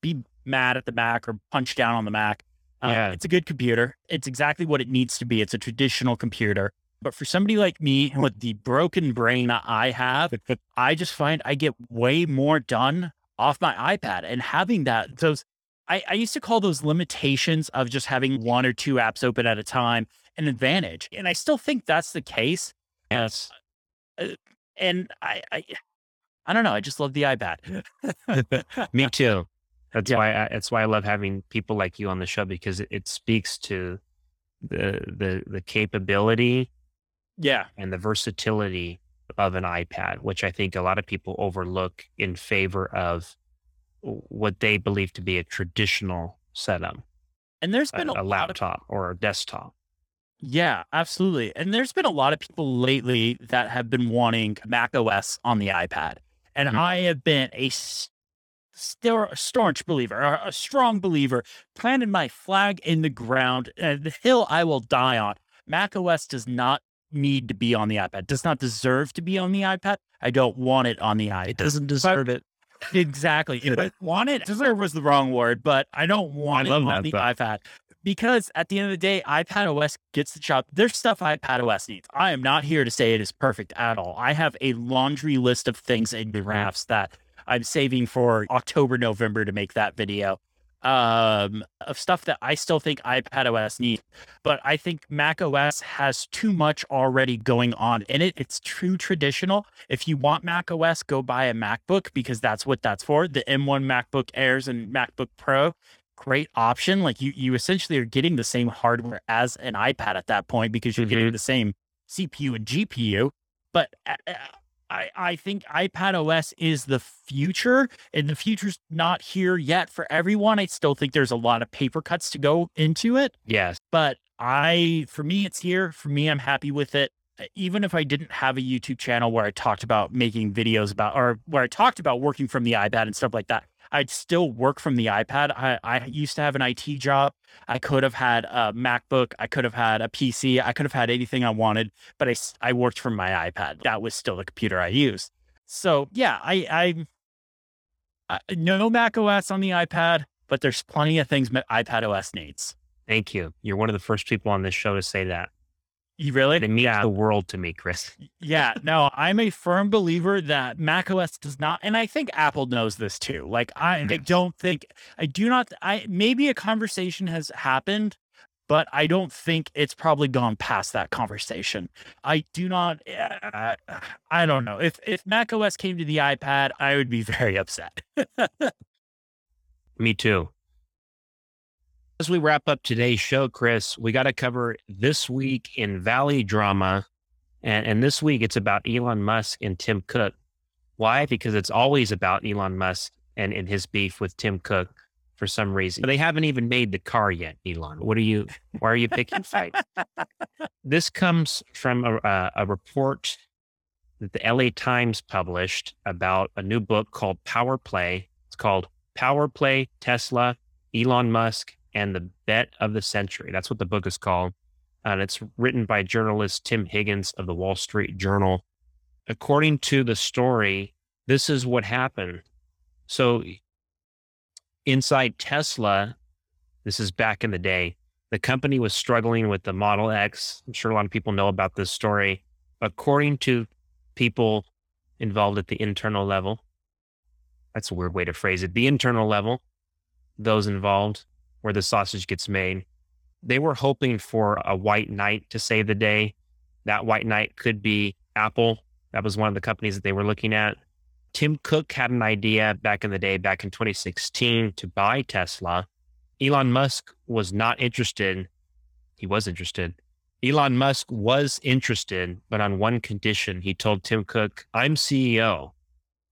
be mad at the Mac or punch down on the Mac. Uh,
Yeah.
It's a good computer. It's exactly what it needs to be. It's a traditional computer. But for somebody like me with the broken brain that I have, I just find I get way more done off my iPad and having that those I, I used to call those limitations of just having one or two apps open at a time an advantage. And I still think that's the case.
Yes.
Uh, and I I, I don't know. I just love the iPad.
Me too. That's
Yeah.
why I, that's why I love having people like you on the show because it, it speaks to the the the capability
yeah.
and the versatility of an iPad, which I think a lot of people overlook in favor of what they believe to be a traditional setup,
And there's been a,
a
of
laptop or a desktop.
Yeah, absolutely. And there's been a lot of people lately that have been wanting Mac OS on the iPad. And
Mhm.
I have been a still a staunch believer, a a strong believer, planted my flag in the ground, and the hill I will die on. Mac OS does not need to be on the iPad, does not deserve to be on the iPad. I don't want it on the iPad.
It doesn't deserve it.
Exactly. If I want it, deserve was the wrong word, but I don't want
I
it on
that,
the
though.
iPad because at the end of the day, iPad OS gets the job. There's stuff iPad OS needs. I am not here to say it is perfect at all. I have a laundry list of things in drafts that I'm saving for October, November to make that video. Um, of stuff that I still think iPad OS needs. But I think Mac OS has too much already going on in it. It's too traditional. If you want Mac OS, go buy a MacBook because that's what that's for. The M1 MacBook Airs and MacBook Pro, great option. Like you, you essentially are getting the same hardware as an iPad at that point because you're mm-hmm. getting the same CPU and GPU. But uh, uh, I, I think iPad OS is the future, and the future's not here yet for everyone. I still think there's a lot of paper cuts to go into it.
Yes.
But I, for me, it's here. For me, I'm happy with it. Even if I didn't have a YouTube channel where I talked about making videos about, or where I talked about working from the iPad and stuff like that, I'd still work from the iPad. I, I used to have an IT job. I could have had a MacBook. I could have had a PC. I could have had anything I wanted, but I, I worked from my iPad. That was still the computer I used. So yeah, I, I, I no Mac OS on the iPad, but there's plenty of things iPad OS needs.
Thank you. You're one of the first people on this show to say that.
You really?
It means yeah. the world to me, Chris.
yeah, no, I'm a firm believer that macOS does not, and I think Apple knows this too. Like, I, I don't think, I do not, I maybe a conversation has happened, but I don't think it's probably gone past that conversation. I do not, uh, I don't know. If if macOS came to the iPad, I would be very upset.
me too. As we wrap up today's show, Chris, we got to cover this week in Valley drama. And, and this week it's about Elon Musk and Tim Cook. Why? Because it's always about Elon Musk and, and his beef with Tim Cook for some reason. But they haven't even made the car yet, Elon. What are you, why are you picking fights? this comes from a, a, a report that the LA Times published about a new book called Power Play. It's called Power Play Tesla, Elon Musk, and the Bet of the Century. That's what the book is called. And it's written by journalist Tim Higgins of the Wall Street Journal. According to the story, this is what happened. So, inside Tesla, this is back in the day, the company was struggling with the Model X. I'm sure a lot of people know about this story. According to people involved at the internal level, that's a weird way to phrase it, the internal level, those involved, where the sausage gets made. They were hoping for a white knight to save the day. That white knight could be Apple. That was one of the companies that they were looking at. Tim Cook had an idea back in the day, back in 2016, to buy Tesla. Elon Musk was not interested. He was interested. Elon Musk was interested, but on one condition. He told Tim Cook, I'm CEO.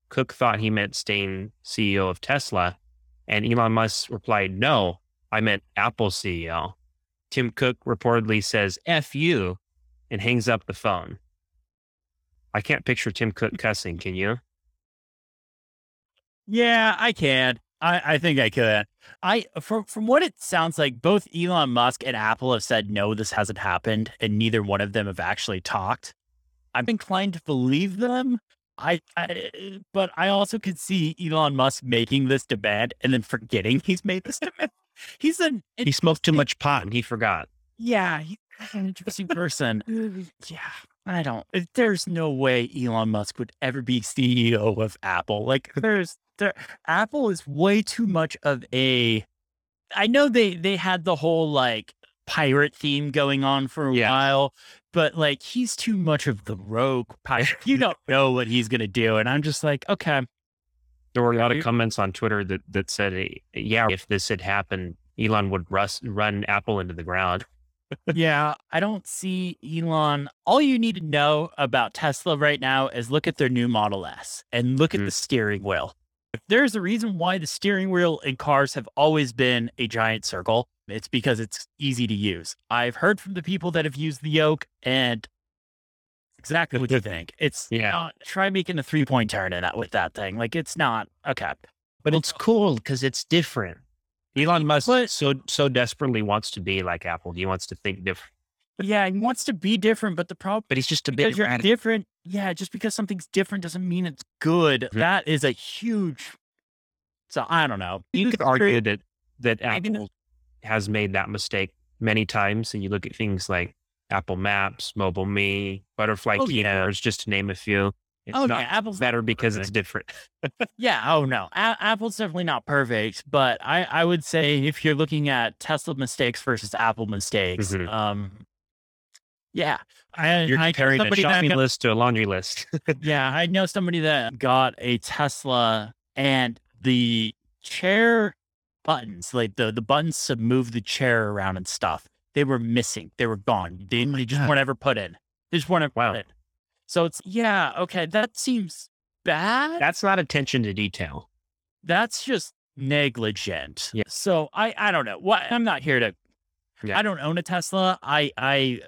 Cook thought he meant staying CEO of Tesla. And Elon Musk replied, No, I meant Apple CEO. Tim Cook reportedly says, F you, and hangs up the phone. I can't picture Tim Cook cussing. Can you?
Yeah, I can. I, I think I could. I from from what it sounds like, both Elon Musk and Apple have said no, this hasn't happened, and neither one of them have actually talked. I'm inclined to believe them. I, I but I also could see Elon Musk making this demand and then forgetting he's made this demand he's an
he smoked too much pot and he forgot.
Yeah, he's an interesting person. yeah, I don't. Eh, there's no way Elon Musk would ever be CEO of Apple. Like, there's there. Apple is way too much of a. I know they they had the whole like pirate theme going on for a yeah. while, but like he's too much of the rogue pirate. you don't know what he's gonna do, and I'm just like, okay,
there were a lot of comments on Twitter that that said, "Yeah, if this had happened, Elon would rust, run Apple into the ground."
yeah, I don't see Elon. All you need to know about Tesla right now is look at their new Model S and look at mm. the steering wheel. If there's a reason why the steering wheel in cars have always been a giant circle, it's because it's easy to use. I've heard from the people that have used the yoke, and exactly what you think. It's yeah. Not, try making a three point turn in that with that thing. Like it's not okay,
but it's cool because it's different. Elon Musk but, so so desperately wants to be like Apple. He wants to think different.
Yeah, he wants to be different, but the problem,
but he's just a bit
you're different. Yeah, just because something's different doesn't mean it's good. Mm-hmm. That is a huge. So I don't know.
You could argue that that Apple has made that mistake many times, and you look at things like Apple Maps, MobileMe, Butterfly oh, keyboards, yeah. just to name a few. It's
oh,
not
yeah, Apple's
better because
perfect.
it's different.
Yeah. Oh no, A- Apple's definitely not perfect, but I I would say if you're looking at Tesla mistakes versus Apple mistakes,
Mhm.
um, yeah, I
You're
I
comparing a shopping
got-
list to a laundry list.
yeah, I know somebody that got a Tesla and the chair buttons, like the the buttons to move the chair around and stuff, they were missing. They were gone. They, they just
God.
weren't ever put in. They just weren't ever
Wow.
put in. So it's yeah, okay, that seems bad.
That's not attention to detail.
that's just negligent.
Yeah.
So I I don't know. What I'm not here to.
Yeah.
I don't own a Tesla. I I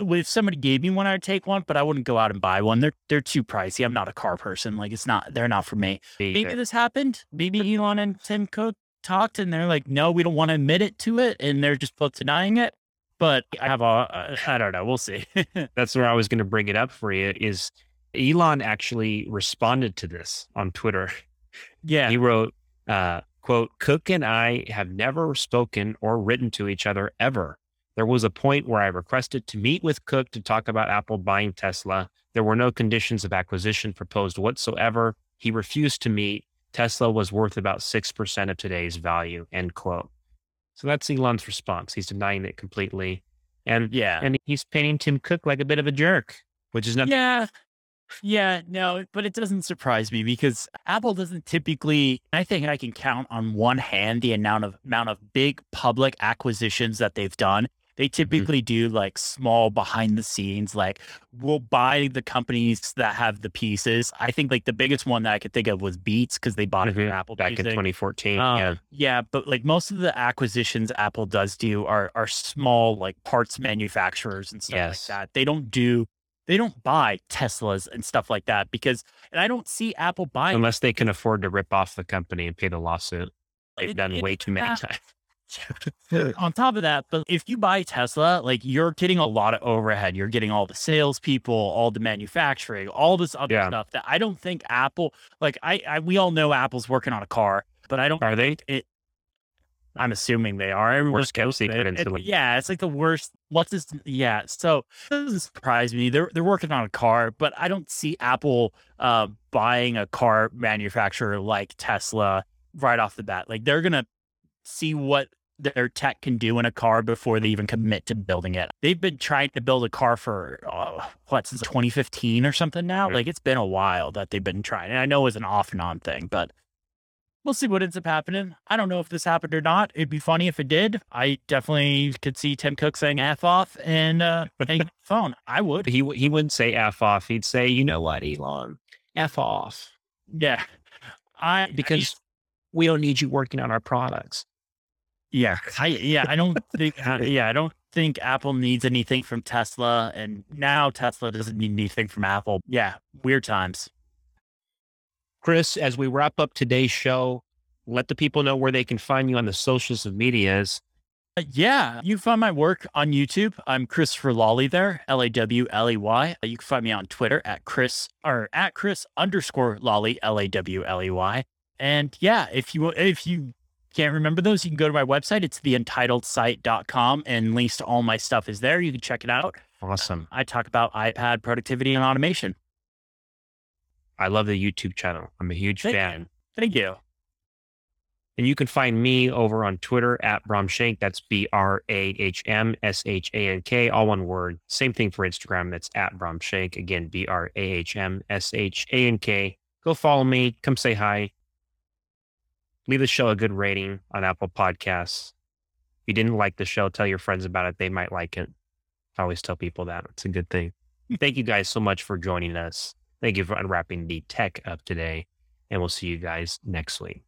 uh, if somebody gave me one, I'd take one, but I wouldn't go out and buy one. They're they're too pricey. I'm not a car person. Like it's not. They're not for me. Maybe this happened. Maybe Elon and Tim Cook talked, and they're like, no, we don't want to admit it to it, and they're just both denying it. But I have a. Uh, don't know. We'll see.
That's where I was going to bring it up for you. Is Elon actually responded to this on Twitter?
yeah.
He wrote, uh, "quote Cook and I have never spoken or written to each other ever. There was a point where I requested to meet with Cook to talk about Apple buying Tesla. There were no conditions of acquisition proposed whatsoever. He refused to meet. Tesla was worth about six percent of today's value." End quote. So that's Elon's response. He's denying it completely, and
yeah.
and he's painting Tim Cook like a bit of a jerk, which is nothing.
Yeah. Yeah, no, but it doesn't surprise me because Apple doesn't typically I think I can count on one hand the amount of amount of big public acquisitions that they've done. They typically do like small behind the scenes, like we'll buy the companies that have the pieces. I think like the biggest one that I could think of was Beats because they bought it
Mhm.
from Apple
back in 2014.
Um,
yeah,
Yeah, but like most of the acquisitions Apple does do are are small like parts manufacturers and stuff
Yes.
like that. They don't do they don't buy Teslas and stuff like that because and I don't see Apple buying
unless they can afford to rip off the company and pay the lawsuit. They've
It-
done
it-
way too many times.
on top of that, but if you buy Tesla, like you're getting a lot of overhead. You're getting all the salespeople, all the manufacturing, all this other
Yeah.
stuff that I don't think Apple like I, I we all know Apple's working on a car, but I don't
Are they?
It, I'm assuming they are. Everyone's
Worst secret
It- it- yeah, it's like the worst. What's this? Yeah, so it doesn't surprise me. They're they're working on a car, but I don't see Apple uh, buying a car manufacturer like Tesla right off the bat. Like they're gonna see what their tech can do in a car before they even commit to building it. They've been trying to build a car for uh, what since 2015 or something now. Like it's been a while that they've been trying. And I know it's an off and on thing, but we'll see what ends up happening. I don't know if this happened or not. It'd be funny if it did. I definitely could see Tim Cook saying "f off" and uh, hang up the phone. I would.
He he wouldn't say f off. He'd say, you know what, Elon, f off,
Yeah, I
because we don't need you working on our products.
Yeah, I yeah, I don't think yeah, I don't think Apple needs anything from Tesla, and now Tesla doesn't need anything from Apple. Yeah, weird times.
Chris, as we wrap up today's show, let the people know where they can find you on the socials and medias.
Uh, yeah, you can find my work on YouTube. I'm Christopher Lawley there, L A W L E Y. Uh, You can find me on Twitter at Chris or at Chris underscore Lawley, L A W L E Y. And yeah, if you if you can't remember those, you can go to my website. It's theuntitledsite.com and links to all my stuff is there. You can check it out.
Awesome.
I talk about iPad productivity and automation.
I love the YouTube channel. I'm a huge
Thank you.
fan.
Thank you.
And you can find me over on Twitter at Brahmshank. That's B R A H M S H A N K, all one word. Same thing for Instagram. That's at Brahmshank. Again, B R A H M S H A N K. Go follow me. Come say hi. Leave the show a good rating on Apple Podcasts. If you didn't like the show, tell your friends about it. They might like it. I always tell people that. It's a good thing. Hmm. Thank you guys so much for joining us. Thank you for unwrapping the tech up today. And we'll see you guys next week.